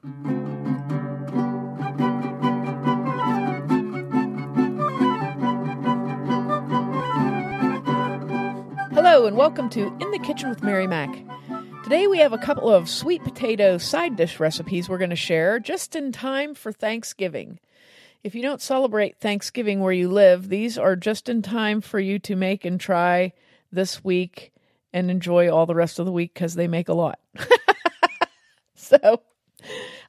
Hello, and welcome to In the Kitchen with Mary Mac. Today we have a couple of sweet potato side dish recipes we're going to share just in time for Thanksgiving. If you don't celebrate Thanksgiving where you live, these are just in time for you to make and try this week and enjoy all the rest of the week because they make a lot. so,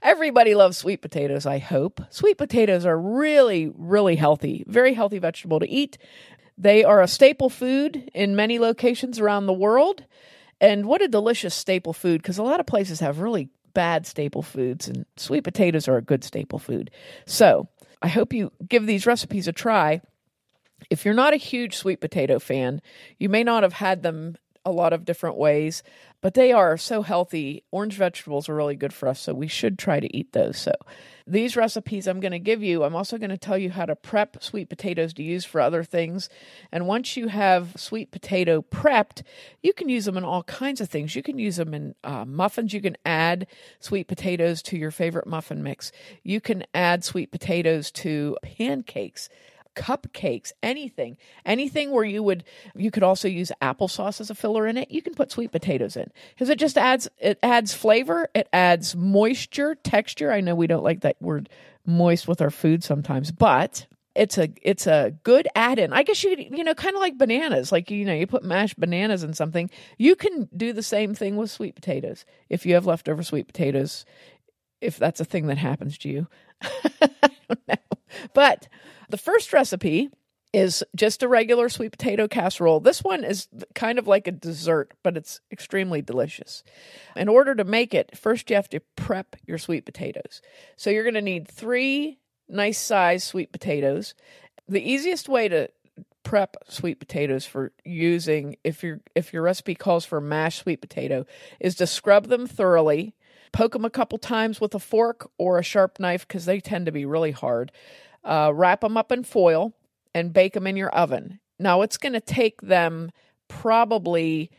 everybody loves sweet potatoes, I hope. Sweet potatoes are really, really healthy, very healthy vegetable to eat. They are a staple food in many locations around the world. And what a delicious staple food because a lot of places have really bad staple foods, and sweet potatoes are a good staple food. So I hope you give these recipes a try. If you're not a huge sweet potato fan, you may not have had them a lot of different ways, but they are so healthy. Orange vegetables are really good for us, so we should try to eat those. So, these recipes I'm going to give you, I'm also going to tell you how to prep sweet potatoes to use for other things. And once you have sweet potato prepped, you can use them in all kinds of things. You can use them in uh, muffins. You can add sweet potatoes to your favorite muffin mix. You can add sweet potatoes to pancakes cupcakes, anything, anything where you would you could also use applesauce as a filler in it. You can put sweet potatoes in because it just adds it adds flavor, it adds moisture, texture. I know we don't like that word moist with our food sometimes, but it's a it's a good add-in. I guess you you know kind of like bananas, like you know you put mashed bananas in something. You can do the same thing with sweet potatoes if you have leftover sweet potatoes. If that's a thing that happens to you, I don't know, but the first recipe is just a regular sweet potato casserole. This one is kind of like a dessert, but it's extremely delicious. In order to make it, first you have to prep your sweet potatoes. So you're going to need three nice sized sweet potatoes. The easiest way to prep sweet potatoes for using if your if your recipe calls for mashed sweet potato is to scrub them thoroughly poke them a couple times with a fork or a sharp knife because they tend to be really hard uh, wrap them up in foil, and bake them in your oven. Now, it's going to take them probably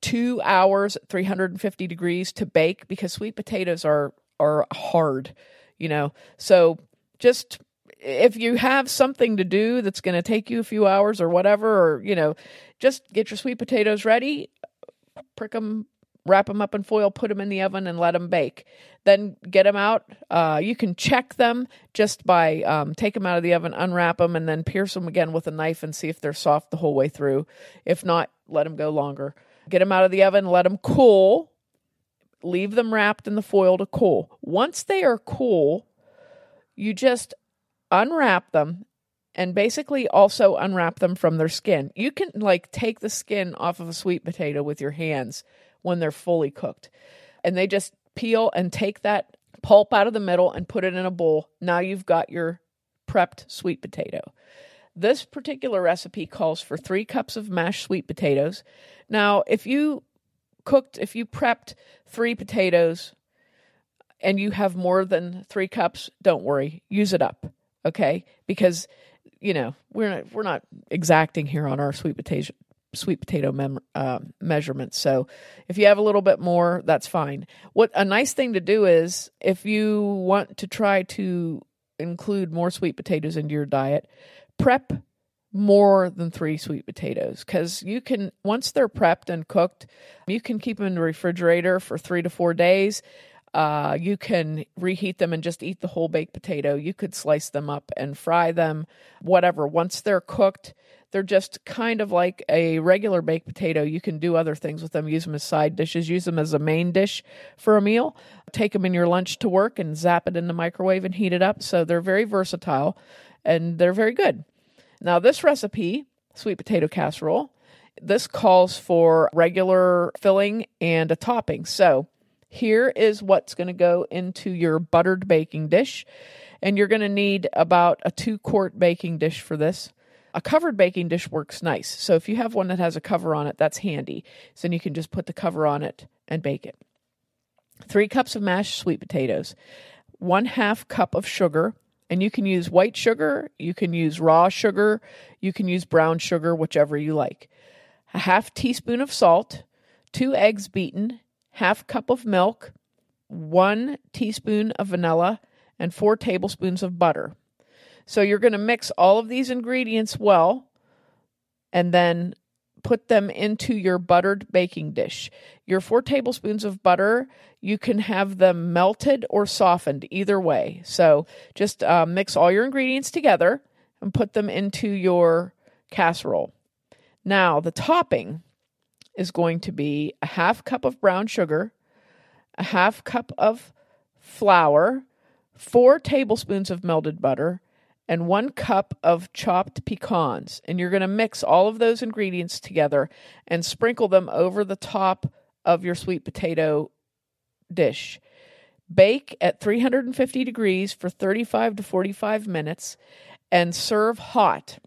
two hours at 350 degrees to bake because sweet potatoes are are hard, you know. So just if you have something to do that's going to take you a few hours or whatever, or you know, just get your sweet potatoes ready, prick them wrap them up in foil, put them in the oven, and let them bake. Then get them out. Uh, you can check them just by um, take them out of the oven, unwrap them, and then pierce them again with a knife and see if they're soft the whole way through. If not, let them go longer. Get them out of the oven, let them cool. Leave them wrapped in the foil to cool. Once they are cool, you just unwrap them and basically also unwrap them from their skin. You can like take the skin off of a sweet potato with your hands when they're fully cooked. And they just peel and take that pulp out of the middle and put it in a bowl. Now you've got your prepped sweet potato. This particular recipe calls for three cups of mashed sweet potatoes. Now, if you cooked, if you prepped three potatoes and you have more than three cups, don't worry, use it up, okay? Because you know we're not we're not exacting here on our sweet potato sweet potato mem- uh, measurements. So if you have a little bit more, that's fine. What a nice thing to do is if you want to try to include more sweet potatoes into your diet, prep more than three sweet potatoes because you can once they're prepped and cooked you can keep them in the refrigerator for three to four days uh, you can reheat them and just eat the whole baked potato you could slice them up and fry them whatever once they're cooked they're just kind of like a regular baked potato. You can do other things with them, use them as side dishes, use them as a main dish for a meal, take them in your lunch to work and zap it in the microwave and heat it up. So they're very versatile and they're very good. Now, this recipe, sweet potato casserole, this calls for regular filling and a topping. So here is what's going to go into your buttered baking dish. And you're going to need about a two quart baking dish for this. A covered baking dish works nice. So if you have one that has a cover on it, that's handy. So then you can just put the cover on it and bake it. Three cups of mashed sweet potatoes, one half cup of sugar, and you can use white sugar, you can use raw sugar, you can use brown sugar, whichever you like. A half teaspoon of salt, two eggs beaten, half cup of milk, one teaspoon of vanilla, and four tablespoons of butter. So you're going to mix all of these ingredients well and then put them into your buttered baking dish. Your four tablespoons of butter, you can have them melted or softened, either way. So just uh, mix all your ingredients together and put them into your casserole. Now, the topping is going to be a half cup of brown sugar, a half cup of flour, four tablespoons of melted butter, and one cup of chopped pecans. And you're going to mix all of those ingredients together and sprinkle them over the top of your sweet potato dish. Bake at 350 degrees for 35 to 45 minutes and serve hot.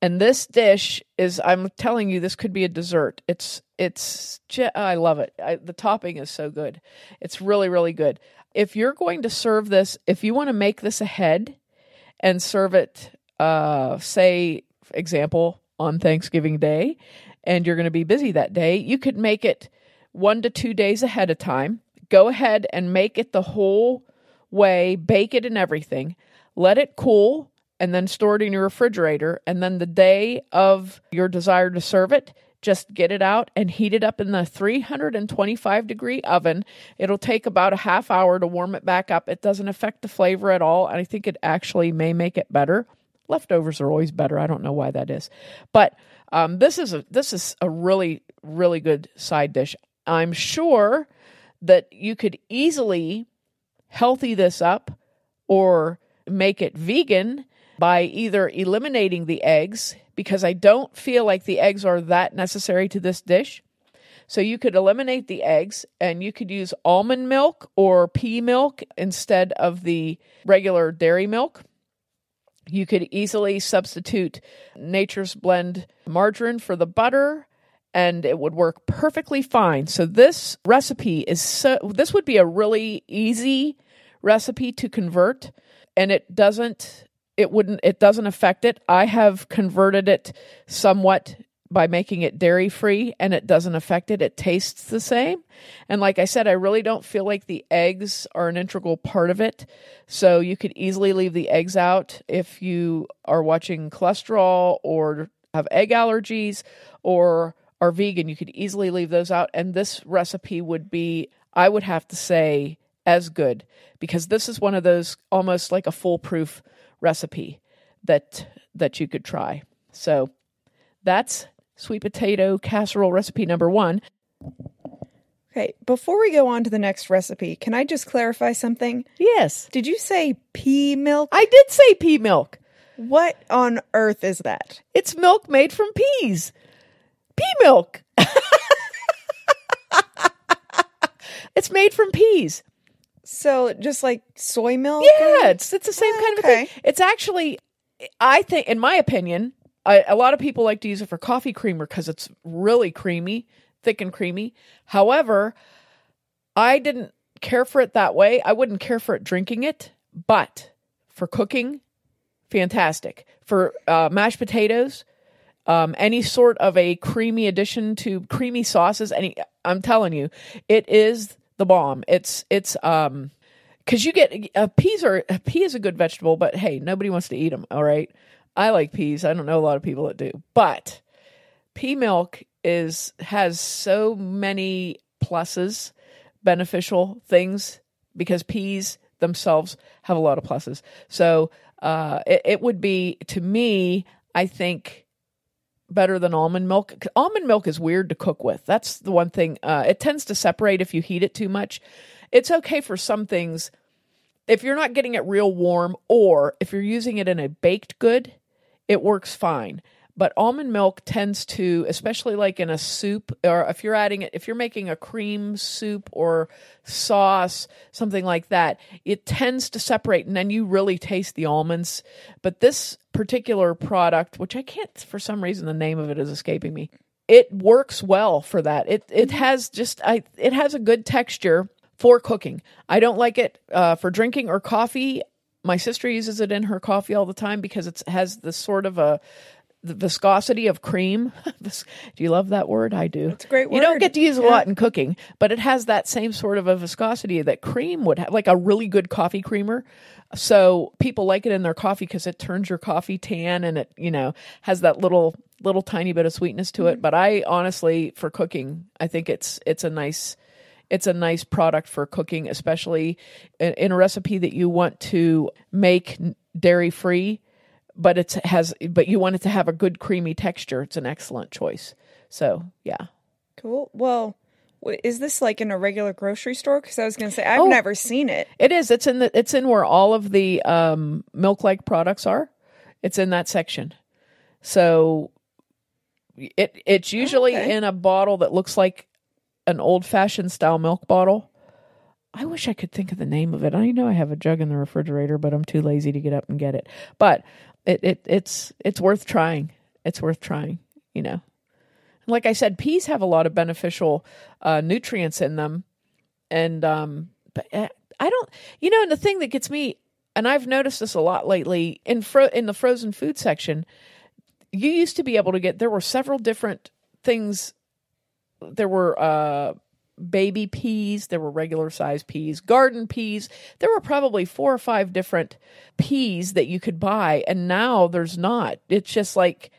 And this dish is I'm telling you this could be a dessert. It's it's I love it. I, the topping is so good. It's really really good. If you're going to serve this, if you want to make this ahead, and serve it, uh, say, example, on Thanksgiving Day, and you're going to be busy that day, you could make it one to two days ahead of time. Go ahead and make it the whole way, bake it and everything. Let it cool and then store it in your refrigerator. And then the day of your desire to serve it, just get it out and heat it up in the 325 degree oven. It'll take about a half hour to warm it back up. It doesn't affect the flavor at all. And I think it actually may make it better. Leftovers are always better. I don't know why that is. But um, this is a this is a really really good side dish. I'm sure that you could easily healthy this up or make it vegan by either eliminating the eggs because I don't feel like the eggs are that necessary to this dish. So you could eliminate the eggs and you could use almond milk or pea milk instead of the regular dairy milk. You could easily substitute Nature's Blend margarine for the butter and it would work perfectly fine. So this recipe is so this would be a really easy recipe to convert and it doesn't it wouldn't it doesn't affect it. I have converted it somewhat by making it dairy free and it doesn't affect it. It tastes the same. And like I said, I really don't feel like the eggs are an integral part of it. So you could easily leave the eggs out if you are watching cholesterol or have egg allergies or are vegan. You could easily leave those out. And this recipe would be, I would have to say, as good because this is one of those almost like a foolproof recipe that that you could try. So that's sweet potato casserole recipe number 1. Okay, before we go on to the next recipe, can I just clarify something? Yes. Did you say pea milk? I did say pea milk. What on earth is that? It's milk made from peas. Pea milk. it's made from peas. So just like soy milk? Yeah, it's it's the same oh, kind of okay. thing. It's actually, I think, in my opinion, I, a lot of people like to use it for coffee creamer because it's really creamy, thick and creamy. However, I didn't care for it that way. I wouldn't care for it drinking it, but for cooking, fantastic. For uh, mashed potatoes, um, any sort of a creamy addition to creamy sauces. Any, I'm telling you, it is the bomb. It's it's um because you get uh, peas are a pea is a good vegetable, but hey, nobody wants to eat them. All right, I like peas. I don't know a lot of people that do, but pea milk is has so many pluses, beneficial things because peas themselves have a lot of pluses. So uh, it, it would be to me, I think better than almond milk. Almond milk is weird to cook with. That's the one thing. Uh, it tends to separate if you heat it too much. It's okay for some things if you're not getting it real warm, or if you're using it in a baked good, it works fine. But almond milk tends to, especially like in a soup, or if you're adding it, if you're making a cream soup or sauce, something like that, it tends to separate and then you really taste the almonds. But this particular product, which I can't, for some reason, the name of it is escaping me, it works well for that. It, it mm-hmm. has just, I, it has a good texture for cooking. I don't like it uh, for drinking or coffee. My sister uses it in her coffee all the time because it has this sort of a the viscosity of cream. Do you love that word? I do. It's a great word. You don't get to use a lot in cooking, but it has that same sort of a viscosity that cream would have, like a really good coffee creamer. So people like it in their coffee because it turns your coffee tan and it, you know, has that little little tiny bit of sweetness to it. Mm-hmm. But I honestly, for cooking, I think it's it's a nice it's a nice product for cooking, especially in, in a recipe that you want to make dairy free, but it has but you want it to have a good creamy texture. It's an excellent choice. So yeah. Cool. Well, is this like in a regular grocery store? Because I was going to say I've Oh. never seen it. It is. It's in the. It's in where all of the um, milk-like products are. It's in that section. So it it's usually okay. in a bottle that looks like an old-fashioned style milk bottle. I wish I could think of the name of it. I know I have a jug in the refrigerator, but I'm too lazy to get up and get it. But it, it it's it's worth trying. It's worth trying. You know, like I said, peas have a lot of beneficial uh, nutrients in them and um but uh, i don't you know and the thing that gets me and i've noticed this a lot lately in fro- in the frozen food section you used to be able to get there were several different things there were uh baby peas. There were regular size peas garden peas. There were probably four or five different peas that you could buy and now there's not. It's just like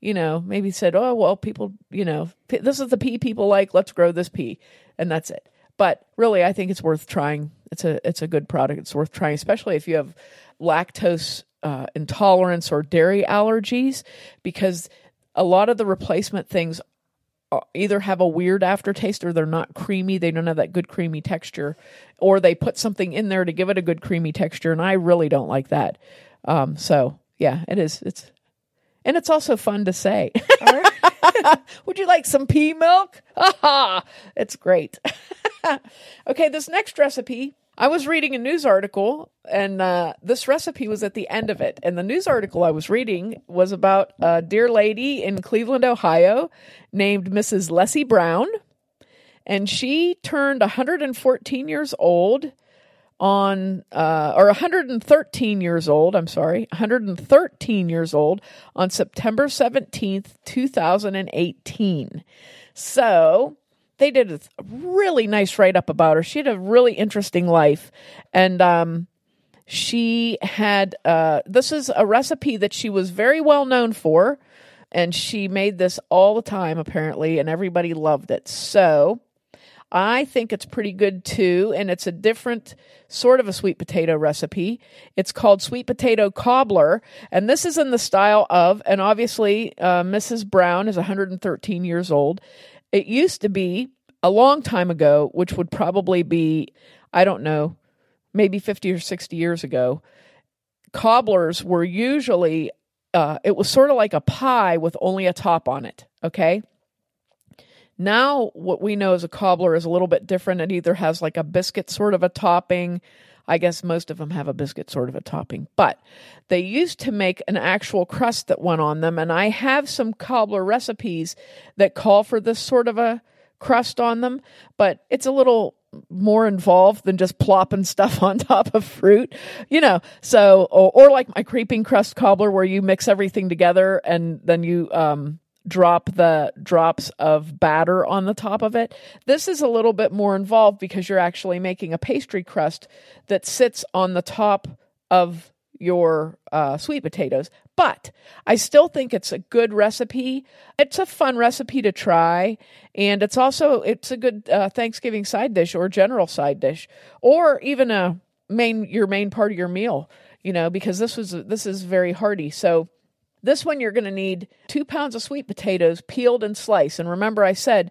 you know maybe said oh well people you know this is the pea people like let's grow this pea and that's it. But really i think it's worth trying. It's a it's a good product. It's worth trying especially if you have lactose uh, intolerance or dairy allergies because a lot of the replacement things either have a weird aftertaste or they're not creamy they don't have that good creamy texture or they put something in there to give it a good creamy texture and i really don't like that um, so yeah it is it's and it's also fun to say would you like some pea milk? Aha! It's great. okay, this next recipe, I was reading a news article, and uh, this recipe was at the end of it. And the news article I was reading was about a dear lady in Cleveland, Ohio, named Mrs. Leslie Brown. And she turned 114 years old on uh, or 113 years old i'm sorry 113 years old on september 17th 2018 so they did a really nice write-up about her she had a really interesting life and um, she had uh, this is a recipe that she was very well known for and she made this all the time apparently and everybody loved it so I think it's pretty good too, and it's a different sort of a sweet potato recipe. It's called sweet potato cobbler, and this is in the style of, and obviously, uh, Mrs. Brown is 113 years old. It used to be a long time ago, which would probably be, I don't know, maybe 50 or 60 years ago. Cobblers were usually, uh, it was sort of like a pie with only a top on it, okay? Now, what we know as a cobbler is a little bit different. It either has like a biscuit sort of a topping. I guess most of them have a biscuit sort of a topping, but they used to make an actual crust that went on them. And I have some cobbler recipes that call for this sort of a crust on them, but it's a little more involved than just plopping stuff on top of fruit, you know. So, or, or like my creeping crust cobbler, where you mix everything together and then you um, drop the drops of batter on the top of it. This is a little bit more involved because you're actually making a pastry crust that sits on the top of your uh, sweet potatoes. But I still think it's a good recipe. It's a fun recipe to try, and it's also it's a good uh, Thanksgiving side dish or general side dish, or even a main your main part of your meal. You know, because this was this is very hearty. So this one, you're going to need two pounds of sweet potatoes peeled and sliced. And remember, I said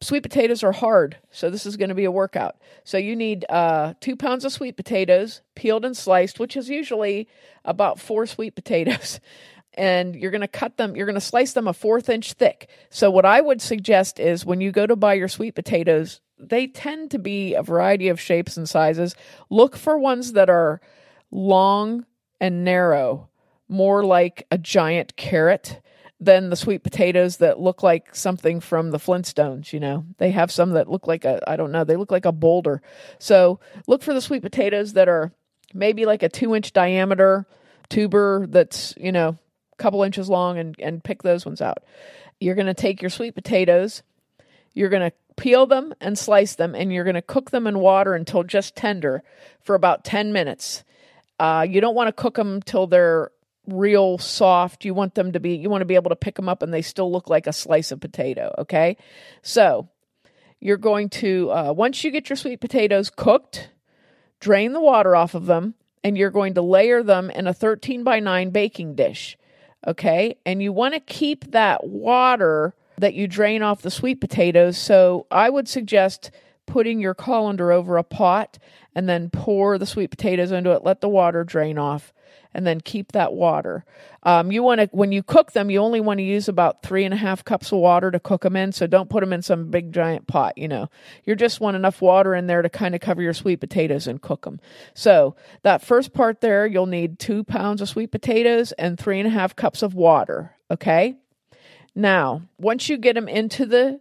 sweet potatoes are hard, so this is going to be a workout. So you need uh, two pounds of sweet potatoes peeled and sliced, which is usually about four sweet potatoes. And you're going to cut them, you're going to slice them a fourth inch thick. So, what I would suggest is when you go to buy your sweet potatoes, they tend to be a variety of shapes and sizes. Look for ones that are long and narrow more like a giant carrot than the sweet potatoes that look like something from the Flintstones, you know. They have some that look like a I don't know, they look like a boulder. So, look for the sweet potatoes that are maybe like a 2-inch diameter tuber that's, you know, a couple inches long and, and pick those ones out. You're to take your sweet potatoes, you're to peel them and slice them, and you're to cook them in water until just tender for about 10 minutes. Uh, you don't want to cook them till they're real soft. You want them to be, you want to be able to pick them up and they still look like a slice of potato. Okay. So you're going to, uh, once you get your sweet potatoes cooked, drain the water off of them, and you're going to layer them in a 13 by 9 baking dish. Okay. And you want to keep that water that you drain off the sweet potatoes. So I would suggest putting your colander over a pot and then pour the sweet potatoes into it. Let the water drain off and then keep that water. Um, you want to, when you cook them, you only want to use about three and a half cups of water to cook them in. So don't put them in some big giant pot. You know, you just want enough water in there to kind of cover your sweet potatoes and cook them. So that first part there, you'll need two pounds of sweet potatoes and three and a half cups of water. Okay. Now, once you get them into the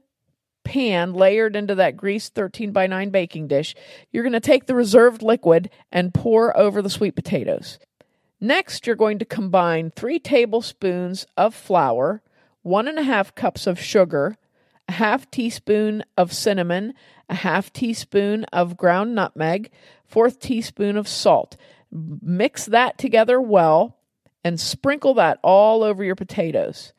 pan layered into that greased 13 by 9 baking dish, you're going to take the reserved liquid and pour over the sweet potatoes. Next, you're going to combine three tablespoons of flour, one and a half cups of sugar, a half teaspoon of cinnamon, a half teaspoon of ground nutmeg, fourth teaspoon of salt. Mix that together well and sprinkle that all over your potatoes.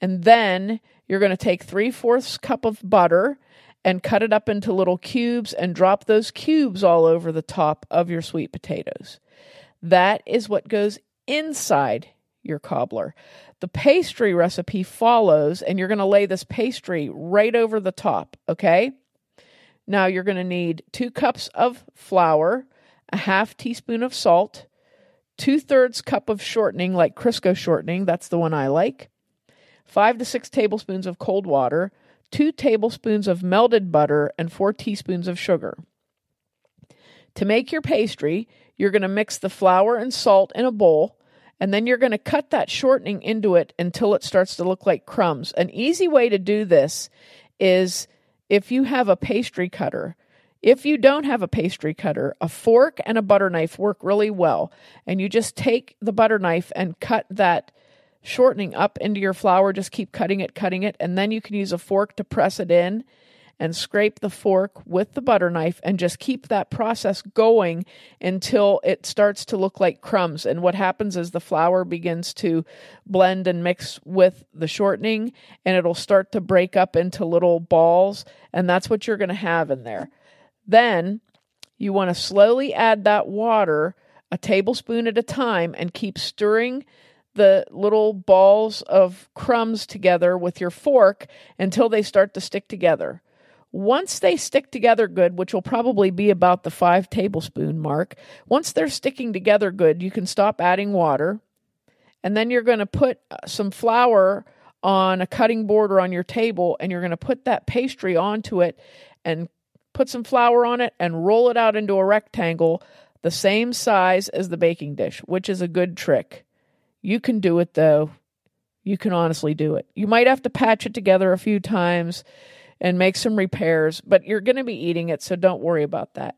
And then you're going to take three fourths cup of butter and cut it up into little cubes and drop those cubes all over the top of your sweet potatoes. That is what goes inside your cobbler. The pastry recipe follows, and you're going to lay this pastry right over the top, okay? Now you're going to need two cups of flour, a half teaspoon of salt, two thirds cup of shortening, like Crisco shortening, that's the one I like, five to six tablespoons of cold water, two tablespoons of melted butter, and four teaspoons of sugar. To make your pastry, you're going to mix the flour and salt in a bowl, and then you're going to cut that shortening into it until it starts to look like crumbs. An easy way to do this is if you have a pastry cutter. If you don't have a pastry cutter, a fork and a butter knife work really well. And you just take the butter knife and cut that shortening up into your flour. Just keep cutting it, cutting it. And then you can use a fork to press it in and scrape the fork with the butter knife and just keep that process going until it starts to look like crumbs. And what happens is the flour begins to blend and mix with the shortening and it'll start to break up into little balls. And that's what you're going to have in there. Then you want to slowly add that water a tablespoon at a time and keep stirring the little balls of crumbs together with your fork until they start to stick together. Once they stick together good, which will probably be about the five tablespoon mark, once they're sticking together good, you can stop adding water. And then you're going to put uh, some flour on a cutting board or on your table, and you're going to put that pastry onto it and put some flour on it and roll it out into a rectangle the same size as the baking dish, which is a good trick. You can do it though. You can honestly do it. You might have to patch it together a few times and make some repairs, but you're going to be eating it, so don't worry about that.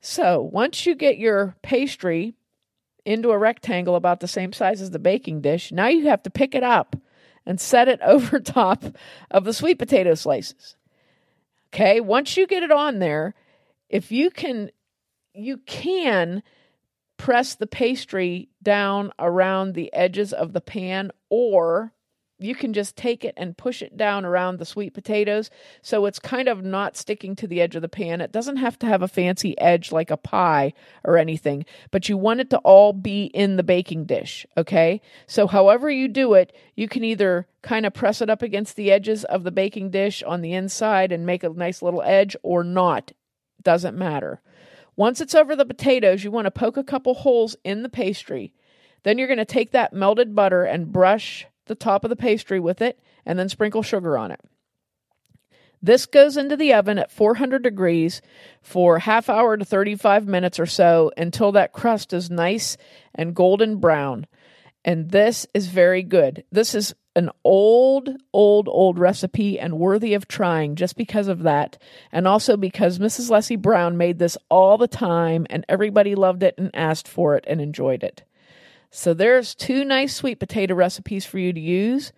So, once you get your pastry into a rectangle about the same size as the baking dish, now you have to pick it up and set it over top of the sweet potato slices. Okay, once you get it on there, if you can you can press the pastry down around the edges of the pan or you can just take it and push it down around the sweet potatoes so it's kind of not sticking to the edge of the pan. It doesn't have to have a fancy edge like a pie or anything, but you want it to all be in the baking dish, okay? So, however you do it, you can either kind of press it up against the edges of the baking dish on the inside and make a nice little edge or not. Doesn't matter. Once it's over the potatoes, you want to poke a couple holes in the pastry. Then you're going to take that melted butter and brush the top of the pastry with it and then sprinkle sugar on it. This goes into the oven at 400 degrees for half hour to 35 minutes or so until that crust is nice and golden brown. And this is very good. This is an old, old, old recipe and worthy of trying just because of that. And also because Mrs. Leslie Brown made this all the time and everybody loved it and asked for it and enjoyed it. So there's two nice sweet potato recipes for you to use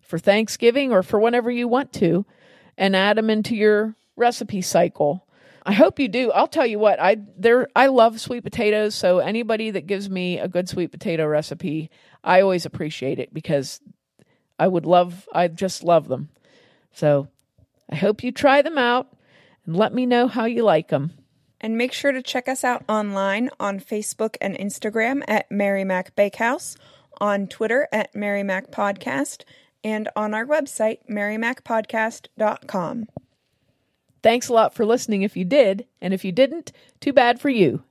for Thanksgiving or for whenever you want to and add them into your recipe cycle. I hope you do. I'll tell you what, I there I love sweet potatoes, so anybody that gives me a good sweet potato recipe, I always appreciate it because I would love I just love them. So, I hope you try them out and let me know how you like them. And make sure to check us out online on Facebook and Instagram at Mary Mac Bakehouse, on Twitter at Mary Mac Podcast, and on our website, marymacpodcast.com. Thanks a lot for listening if you did, and if you didn't, too bad for you.